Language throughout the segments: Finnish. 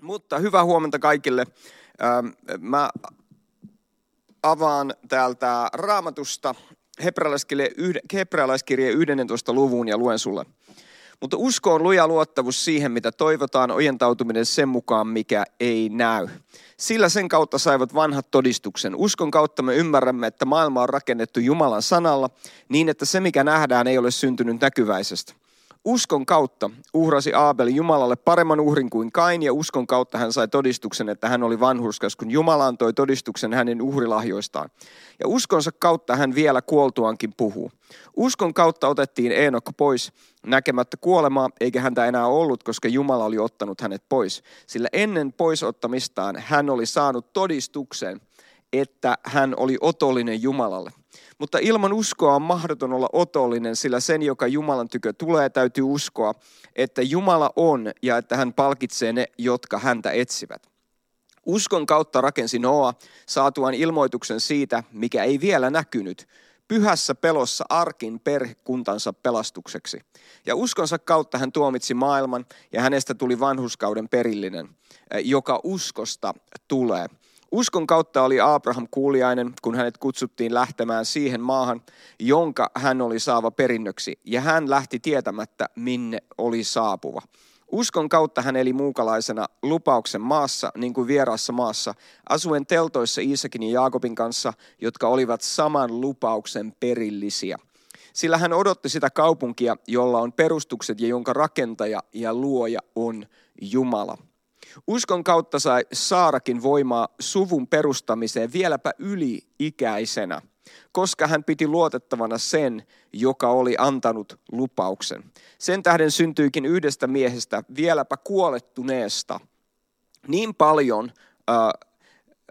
Mutta hyvää huomenta kaikille. Mä avaan täältä raamatusta hebrealaiskirje 11. luvun ja luen sulle. Mutta usko on luja luottamus siihen, mitä toivotaan, ojentautuminen sen mukaan, mikä ei näy. Sillä sen kautta saivat vanhat todistuksen. Uskon kautta me ymmärrämme, että maailma on rakennettu Jumalan sanalla niin, että se mikä nähdään ei ole syntynyt näkyväisestä. Uskon kautta uhrasi Aabel Jumalalle paremman uhrin kuin Kain ja uskon kautta hän sai todistuksen, että hän oli vanhurskas, kun Jumala antoi todistuksen hänen uhrilahjoistaan. Ja uskonsa kautta hän vielä kuoltuankin puhuu. Uskon kautta otettiin Eenok pois näkemättä kuolemaa, eikä häntä enää ollut, koska Jumala oli ottanut hänet pois. Sillä ennen poisottamistaan hän oli saanut todistuksen, että hän oli otollinen Jumalalle. Mutta ilman uskoa on mahdoton olla otollinen, sillä sen, joka Jumalan tykö tulee, täytyy uskoa, että Jumala on ja että hän palkitsee ne, jotka häntä etsivät. Uskon kautta rakensi Noa saatuaan ilmoituksen siitä, mikä ei vielä näkynyt, pyhässä pelossa arkin perhekuntansa pelastukseksi. Ja uskonsa kautta hän tuomitsi maailman ja hänestä tuli vanhuskauden perillinen, joka uskosta tulee. Uskon kautta oli Abraham kuuliainen, kun hänet kutsuttiin lähtemään siihen maahan, jonka hän oli saava perinnöksi, ja hän lähti tietämättä, minne oli saapuva. Uskon kautta hän eli muukalaisena lupauksen maassa, niin kuin vieraassa maassa, asuen teltoissa Iisakin ja Jaakobin kanssa, jotka olivat saman lupauksen perillisiä. Sillä hän odotti sitä kaupunkia, jolla on perustukset ja jonka rakentaja ja luoja on Jumala. Uskon kautta sai Saarakin voimaa suvun perustamiseen vieläpä yli-ikäisenä, koska hän piti luotettavana sen, joka oli antanut lupauksen. Sen tähden syntyikin yhdestä miehestä vieläpä kuolettuneesta niin paljon, äh,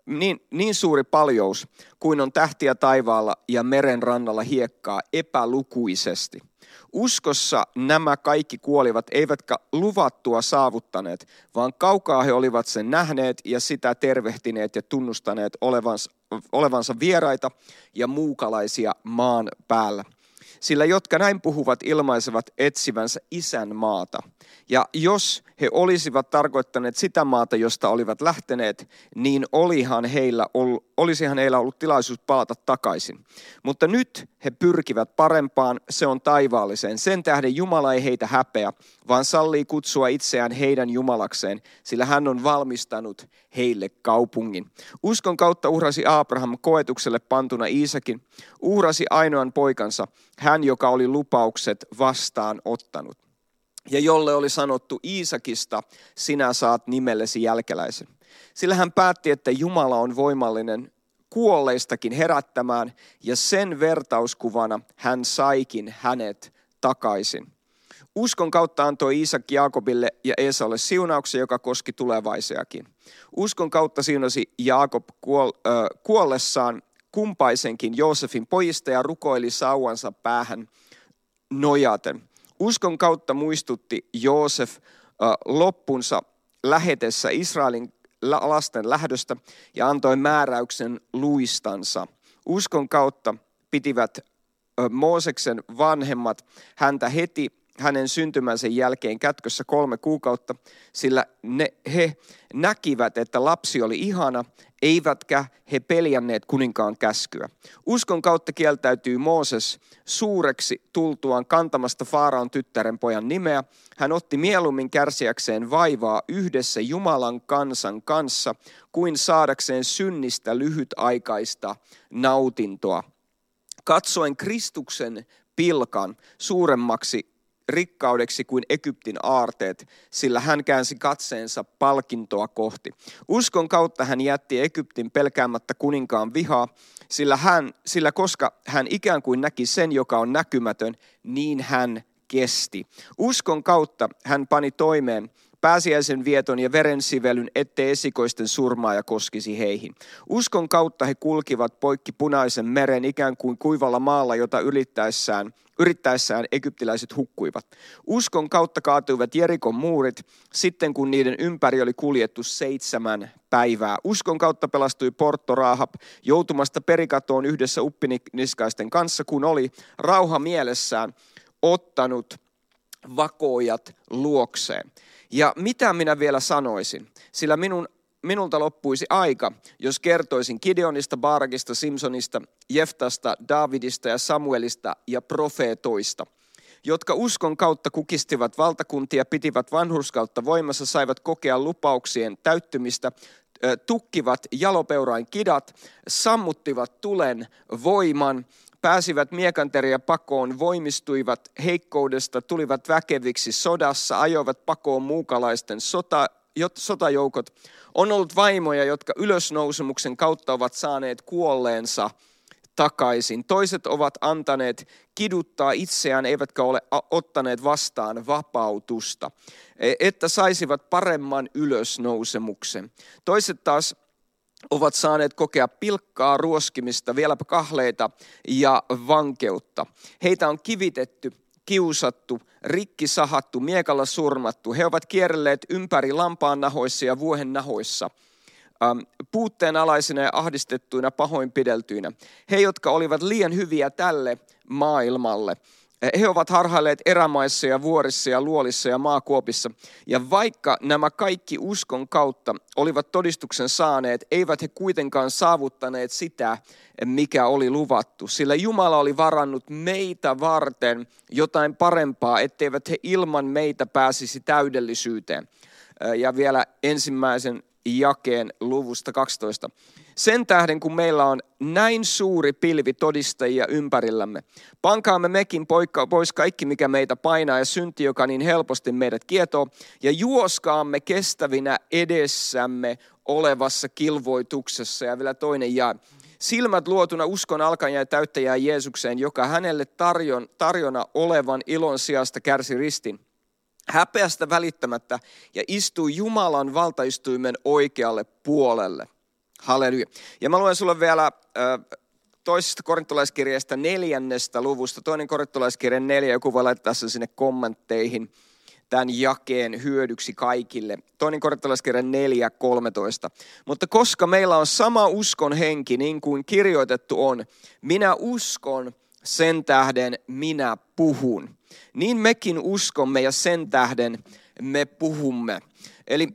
niin, niin suuri paljous kuin on tähtiä taivaalla ja meren rannalla hiekkaa epälukuisesti – Uskossa nämä kaikki kuolivat, eivätkä luvattua saavuttaneet, vaan kaukaa he olivat sen nähneet ja sitä tervehtineet ja tunnustaneet olevansa, olevansa vieraita ja muukalaisia maan päällä. Sillä jotka näin puhuvat ilmaisevat etsivänsä isän maata. Ja jos he olisivat tarkoittaneet sitä maata, josta olivat lähteneet, niin olihan heillä ollut, olisihan heillä ollut tilaisuus palata takaisin. Mutta nyt he pyrkivät parempaan, se on taivaalliseen. Sen tähden Jumala ei heitä häpeä, vaan sallii kutsua itseään heidän Jumalakseen, sillä hän on valmistanut heille kaupungin. Uskon kautta uhrasi Abraham koetukselle pantuna Iisakin, uhrasi ainoan poikansa, hän joka oli lupaukset vastaan ottanut ja jolle oli sanottu Iisakista, sinä saat nimellesi jälkeläisen. Sillä hän päätti, että Jumala on voimallinen kuolleistakin herättämään, ja sen vertauskuvana hän saikin hänet takaisin. Uskon kautta antoi Iisak Jaakobille ja Esalle siunauksen, joka koski tulevaisiakin. Uskon kautta siunasi Jaakob kuollessaan kumpaisenkin Joosefin pojista ja rukoili sauansa päähän nojaten. Uskon kautta muistutti Joosef loppunsa lähetessä Israelin lasten lähdöstä ja antoi määräyksen luistansa. Uskon kautta pitivät Mooseksen vanhemmat häntä heti hänen syntymänsä jälkeen kätkössä kolme kuukautta, sillä ne, he näkivät, että lapsi oli ihana, eivätkä he peljänneet kuninkaan käskyä. Uskon kautta kieltäytyy Mooses suureksi tultuaan kantamasta Faaraan tyttären pojan nimeä. Hän otti mieluummin kärsiäkseen vaivaa yhdessä Jumalan kansan kanssa, kuin saadakseen synnistä lyhytaikaista nautintoa. Katsoen Kristuksen pilkan suuremmaksi rikkaudeksi kuin Egyptin aarteet, sillä hän käänsi katseensa palkintoa kohti. Uskon kautta hän jätti Egyptin pelkäämättä kuninkaan vihaa, sillä, hän, sillä koska hän ikään kuin näki sen, joka on näkymätön, niin hän kesti. Uskon kautta hän pani toimeen pääsiäisen vieton ja verensivelyn, ettei esikoisten surmaaja koskisi heihin. Uskon kautta he kulkivat poikki punaisen meren ikään kuin kuivalla maalla, jota yrittäessään, yrittäessään egyptiläiset hukkuivat. Uskon kautta kaatuivat Jerikon muurit sitten, kun niiden ympäri oli kuljettu seitsemän päivää. Uskon kautta pelastui Porto Rahab joutumasta perikatoon yhdessä uppiniskaisten kanssa, kun oli rauha mielessään ottanut vakoojat luokseen. Ja mitä minä vielä sanoisin? Sillä minun, minulta loppuisi aika, jos kertoisin Gideonista, Baarakista, Simpsonista, Jeftasta, Davidista ja Samuelista ja profeetoista, jotka uskon kautta kukistivat valtakuntia, pitivät vanhurskautta voimassa, saivat kokea lupauksien täyttymistä, tukkivat jalopeurain kidat, sammuttivat tulen voiman, pääsivät miekanteria pakoon, voimistuivat heikkoudesta, tulivat väkeviksi sodassa, ajoivat pakoon muukalaisten sota, sotajoukot. On ollut vaimoja, jotka ylösnousemuksen kautta ovat saaneet kuolleensa takaisin. Toiset ovat antaneet kiduttaa itseään, eivätkä ole ottaneet vastaan vapautusta, e, että saisivat paremman ylösnousemuksen. Toiset taas ovat saaneet kokea pilkkaa, ruoskimista, vieläpä kahleita ja vankeutta. Heitä on kivitetty, kiusattu, rikki sahattu, miekalla surmattu. He ovat kierrelleet ympäri lampaan nahoissa ja vuohen nahoissa – Ähm, puutteenalaisina ja ahdistettuina pahoinpideltyinä. He, jotka olivat liian hyviä tälle maailmalle. He ovat harhailleet erämaissa ja vuorissa ja luolissa ja maakuopissa. Ja vaikka nämä kaikki uskon kautta olivat todistuksen saaneet, eivät he kuitenkaan saavuttaneet sitä, mikä oli luvattu. Sillä Jumala oli varannut meitä varten jotain parempaa, etteivät he ilman meitä pääsisi täydellisyyteen. Ja vielä ensimmäisen jakeen luvusta 12. Sen tähden, kun meillä on näin suuri pilvi todistajia ympärillämme, pankaamme mekin pois kaikki, mikä meitä painaa ja synti, joka niin helposti meidät kietoo, ja juoskaamme kestävinä edessämme olevassa kilvoituksessa. Ja vielä toinen ja silmät luotuna uskon alkajan ja täyttäjää Jeesukseen, joka hänelle tarjon, tarjona olevan ilon sijasta kärsi ristin häpeästä välittämättä ja istui Jumalan valtaistuimen oikealle puolelle. Halleluja. Ja mä luen sulle vielä toisesta korintolaiskirjasta neljännestä luvusta. Toinen korintolaiskirja neljä, joku voi laittaa sen sinne kommentteihin tämän jakeen hyödyksi kaikille. Toinen korintolaiskirja 4, 13. Mutta koska meillä on sama uskon henki, niin kuin kirjoitettu on, minä uskon, sen tähden minä puhun niin mekin uskomme ja sen tähden me puhumme. Eli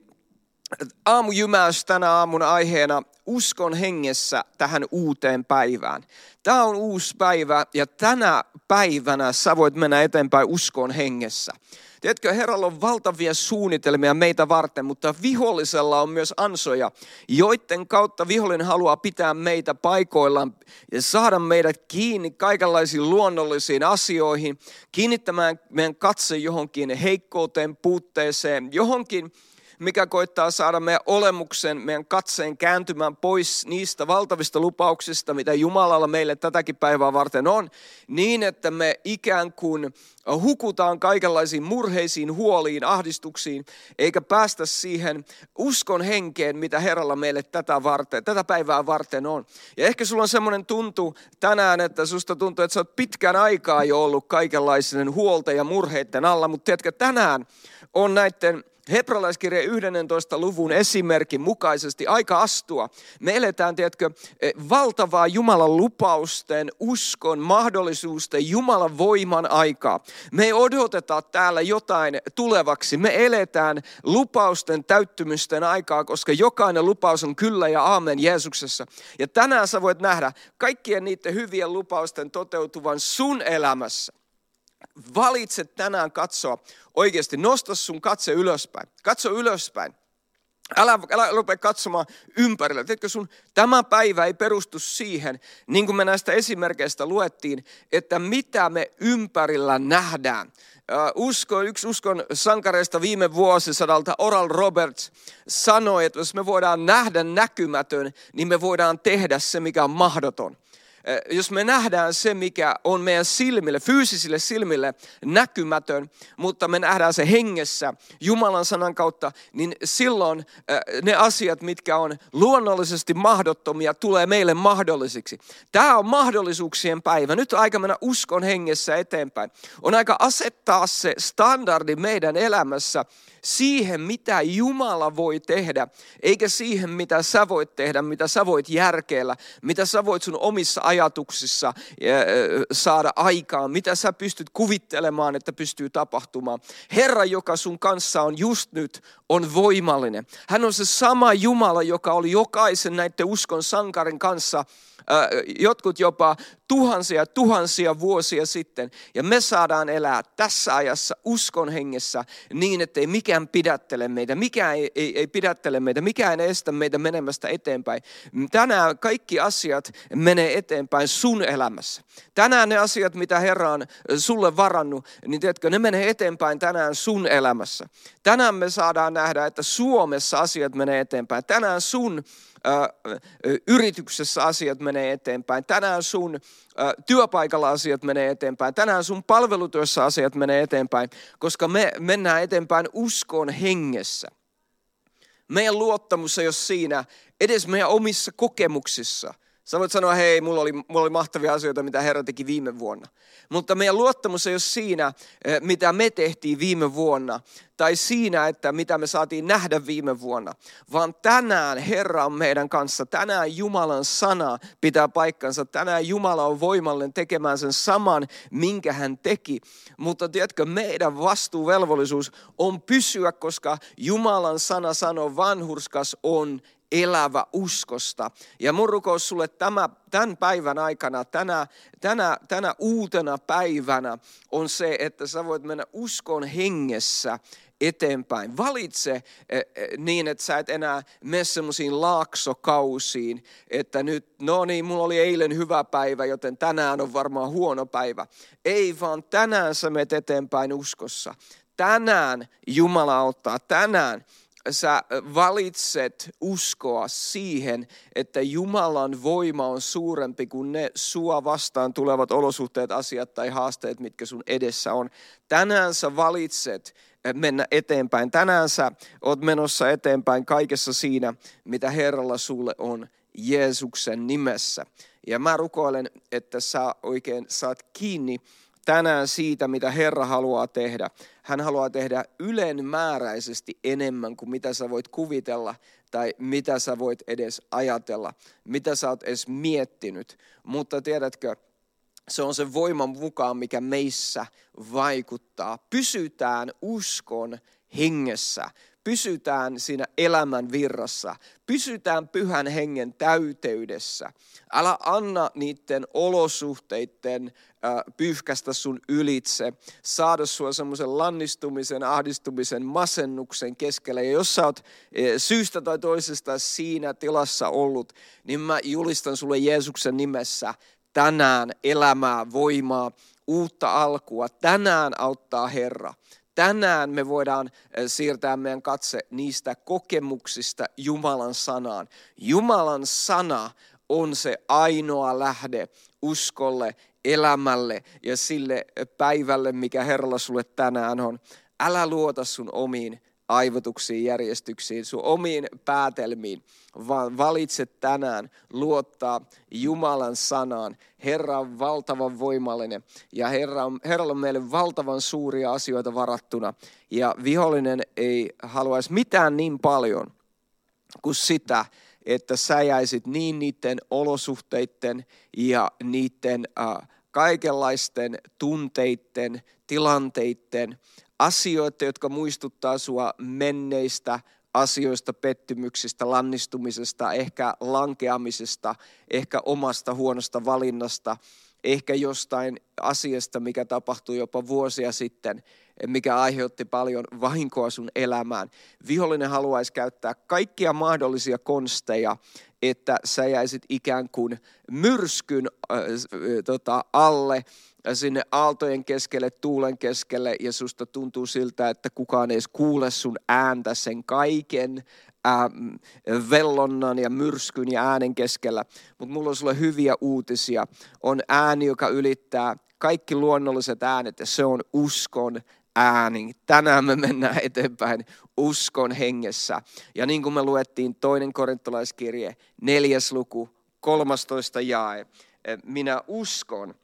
aamujymäys tänä aamun aiheena uskon hengessä tähän uuteen päivään. Tämä on uusi päivä ja tänä päivänä sä voit mennä eteenpäin uskon hengessä. Tiedätkö, Herralla on valtavia suunnitelmia meitä varten, mutta vihollisella on myös ansoja, joiden kautta vihollinen haluaa pitää meitä paikoillaan ja saada meidät kiinni kaikenlaisiin luonnollisiin asioihin, kiinnittämään meidän katse johonkin heikkouteen, puutteeseen, johonkin mikä koittaa saada meidän olemuksen, meidän katseen kääntymään pois niistä valtavista lupauksista, mitä Jumalalla meille tätäkin päivää varten on, niin että me ikään kuin hukutaan kaikenlaisiin murheisiin, huoliin, ahdistuksiin, eikä päästä siihen uskon henkeen, mitä Herralla meille tätä, varten, tätä päivää varten on. Ja ehkä sulla on semmoinen tuntu tänään, että susta tuntuu, että sä oot pitkän aikaa jo ollut kaikenlaisen huolta ja murheiden alla, mutta tiedätkö, tänään on näiden Hebralaiskirja 11. luvun esimerkin mukaisesti aika astua. Me eletään, tiedätkö, e, valtavaa Jumalan lupausten, uskon, mahdollisuusten, Jumalan voiman aikaa. Me ei odoteta täällä jotain tulevaksi. Me eletään lupausten täyttymysten aikaa, koska jokainen lupaus on kyllä ja aamen Jeesuksessa. Ja tänään sä voit nähdä kaikkien niiden hyvien lupausten toteutuvan sun elämässä. Valitse tänään katsoa oikeasti, nosta sun katse ylöspäin. Katso ylöspäin. Älä, älä rupea katsomaan ympärillä. Tiedätkö sun, tämä päivä ei perustu siihen, niin kuin me näistä esimerkkeistä luettiin, että mitä me ympärillä nähdään. Usko, yksi uskon sankareista viime vuosisadalta, Oral Roberts, sanoi, että jos me voidaan nähdä näkymätön, niin me voidaan tehdä se, mikä on mahdoton. Eh, jos me nähdään se, mikä on meidän silmille, fyysisille silmille näkymätön, mutta me nähdään se hengessä Jumalan sanan kautta, niin silloin eh, ne asiat, mitkä on luonnollisesti mahdottomia, tulee meille mahdollisiksi. Tämä on mahdollisuuksien päivä. Nyt on aika mennä uskon hengessä eteenpäin. On aika asettaa se standardi meidän elämässä siihen, mitä Jumala voi tehdä, eikä siihen, mitä sä voit tehdä, mitä sä voit järkeillä, mitä sä voit sun omissa ajatuksissa saada aikaan, mitä sä pystyt kuvittelemaan, että pystyy tapahtumaan. Herra, joka sun kanssa on just nyt, on voimallinen. Hän on se sama Jumala, joka oli jokaisen näiden uskon sankarin kanssa jotkut jopa tuhansia tuhansia vuosia sitten. Ja me saadaan elää tässä ajassa uskon hengessä niin, että ei mikään pidättele meitä, mikään ei, ei, ei pidättele meitä, mikään ei estä meitä menemästä eteenpäin. Tänään kaikki asiat menee eteenpäin sun elämässä. Tänään ne asiat, mitä Herra on sulle varannut, niin tiedätkö, ne menee eteenpäin tänään sun elämässä. Tänään me saadaan nähdä, että Suomessa asiat menee eteenpäin. Tänään sun yrityksessä asiat menee eteenpäin. Tänään sun työpaikalla asiat menee eteenpäin. Tänään sun palvelutyössä asiat menee eteenpäin, koska me mennään eteenpäin uskon hengessä. Meidän luottamus ei ole siinä, edes meidän omissa kokemuksissa – Sä voit sanoa, hei, mulla oli, mulla oli mahtavia asioita, mitä Herra teki viime vuonna. Mutta meidän luottamus ei ole siinä, eh, mitä me tehtiin viime vuonna, tai siinä, että mitä me saatiin nähdä viime vuonna, vaan tänään Herra on meidän kanssa. Tänään Jumalan sana pitää paikkansa. Tänään Jumala on voimallinen tekemään sen saman, minkä hän teki. Mutta tiedätkö, meidän vastuuvelvollisuus on pysyä, koska Jumalan sana sanoo, vanhurskas on elävä uskosta. Ja mun rukous sulle tämä, tämän päivän aikana, tänä, tänä, tänä uutena päivänä on se, että sä voit mennä uskon hengessä eteenpäin. Valitse e, e, niin, että sä et enää mene semmoisiin laaksokausiin, että nyt, no niin, mulla oli eilen hyvä päivä, joten tänään on varmaan huono päivä. Ei, vaan tänään sä menet eteenpäin uskossa. Tänään Jumala auttaa, tänään sä valitset uskoa siihen, että Jumalan voima on suurempi kuin ne sua vastaan tulevat olosuhteet, asiat tai haasteet, mitkä sun edessä on. Tänään sä valitset mennä eteenpäin. Tänään sä oot menossa eteenpäin kaikessa siinä, mitä Herralla sulle on Jeesuksen nimessä. Ja mä rukoilen, että sä oikein saat kiinni tänään siitä, mitä Herra haluaa tehdä. Hän haluaa tehdä ylenmääräisesti enemmän kuin mitä sä voit kuvitella tai mitä sä voit edes ajatella, mitä sä oot edes miettinyt. Mutta tiedätkö, se on se voiman mukaan, mikä meissä vaikuttaa. Pysytään uskon hengessä pysytään siinä elämän virrassa, pysytään pyhän hengen täyteydessä. Älä anna niiden olosuhteiden pyyhkästä sun ylitse, saada sua semmoisen lannistumisen, ahdistumisen, masennuksen keskelle. Ja jos sä oot e, syystä tai toisesta siinä tilassa ollut, niin mä julistan sulle Jeesuksen nimessä tänään elämää, voimaa, uutta alkua. Tänään auttaa Herra tänään me voidaan eh, siirtää meidän katse niistä kokemuksista Jumalan sanaan. Jumalan sana on se ainoa lähde uskolle, elämälle ja sille päivälle, mikä Herralla sulle tänään on. Älä luota sun omiin aivotuksiin, järjestyksiin, sun omiin päätelmiin, vaan valitse tänään luottaa Jumalan sanaan. Herra on valtavan voimallinen ja Herra on, Herralla on meille valtavan suuria asioita varattuna. Ja vihollinen ei haluaisi mitään niin paljon kuin sitä, että sä jäisit niin niiden olosuhteiden ja niiden äh, kaikenlaisten tunteiden, tilanteiden, asioita, jotka muistuttaa sua menneistä asioista, pettymyksistä, lannistumisesta, ehkä lankeamisesta, ehkä omasta huonosta valinnasta, ehkä jostain asiasta, mikä tapahtui jopa vuosia sitten, mikä aiheutti paljon vahinkoa sun elämään. Vihollinen haluaisi käyttää kaikkia mahdollisia konsteja, että sä jäisit ikään kuin myrskyn äh, tota, alle sinne aaltojen keskelle, tuulen keskelle ja susta tuntuu siltä, että kukaan ei kuule sun ääntä sen kaiken ähm, vellonnan ja myrskyn ja äänen keskellä. Mutta mulla on sulle hyviä uutisia. On ääni, joka ylittää kaikki luonnolliset äänet ja se on uskon ääni. Tänään me mennään eteenpäin uskon hengessä. Ja niin kuin me luettiin toinen korintolaiskirje, neljäs luku, 13 jae. Minä uskon,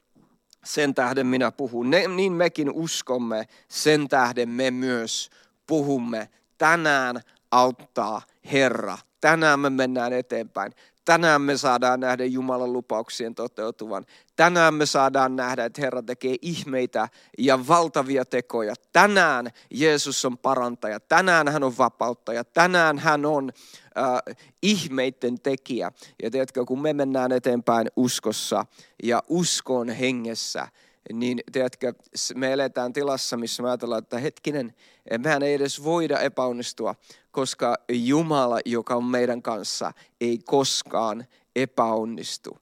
sen tähden minä puhun. Ne, niin mekin uskomme, sen tähden me myös puhumme. Tänään auttaa Herra. Tänään me mennään eteenpäin. Tänään me saadaan nähdä Jumalan lupauksien toteutuvan. Tänään me saadaan nähdä, että Herra tekee ihmeitä ja valtavia tekoja. Tänään Jeesus on parantaja, tänään hän on vapauttaja, tänään hän on äh, ihmeiden tekijä. Ja tiedätkö, kun me mennään eteenpäin uskossa ja uskon hengessä, niin tiedätkö, me eletään tilassa, missä me ajatellaan, että hetkinen, mehän ei edes voida epäonnistua, koska Jumala, joka on meidän kanssa, ei koskaan epäonnistu.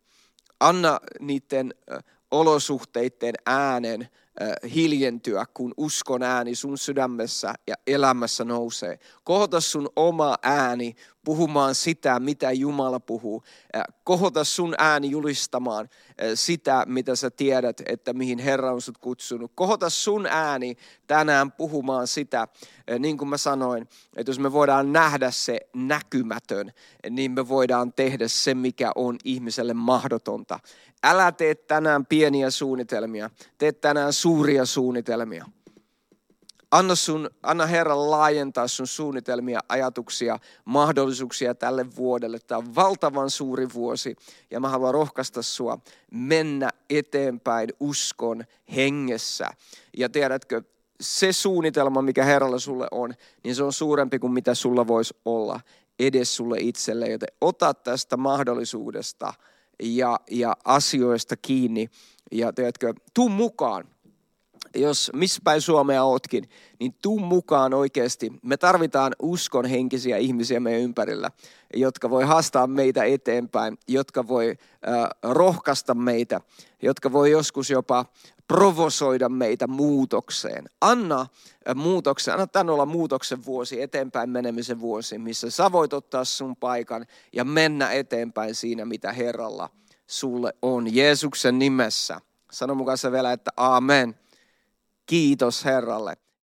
Anna niiden olosuhteiden äänen hiljentyä, kun uskon ääni sun sydämessä ja elämässä nousee. Kohota sun oma ääni puhumaan sitä, mitä Jumala puhuu. Kohota sun ääni julistamaan sitä, mitä sä tiedät, että mihin Herra on sut kutsunut. Kohota sun ääni tänään puhumaan sitä, niin kuin mä sanoin, että jos me voidaan nähdä se näkymätön, niin me voidaan tehdä se, mikä on ihmiselle mahdotonta. Älä tee tänään pieniä suunnitelmia, tee tänään suuria suunnitelmia. Anna, sun, anna Herran laajentaa sun suunnitelmia, ajatuksia, mahdollisuuksia tälle vuodelle. Tämä on valtavan suuri vuosi ja mä haluan rohkaista sua mennä eteenpäin uskon hengessä. Ja tiedätkö, se suunnitelma, mikä Herralla sulle on, niin se on suurempi kuin mitä sulla voisi olla edes sulle itselle. Joten ota tästä mahdollisuudesta ja, ja asioista kiinni ja tiedätkö, tuu mukaan jos missä päin Suomea ootkin, niin tuu mukaan oikeasti. Me tarvitaan uskon henkisiä ihmisiä meidän ympärillä, jotka voi haastaa meitä eteenpäin, jotka voi äh, rohkaista meitä, jotka voi joskus jopa provosoida meitä muutokseen. Anna muutoksen, anna tämän olla muutoksen vuosi, eteenpäin menemisen vuosi, missä sä voit ottaa sun paikan ja mennä eteenpäin siinä, mitä Herralla sulle on. Jeesuksen nimessä. Sano mukaan se vielä, että amen. Kiitos Herralle.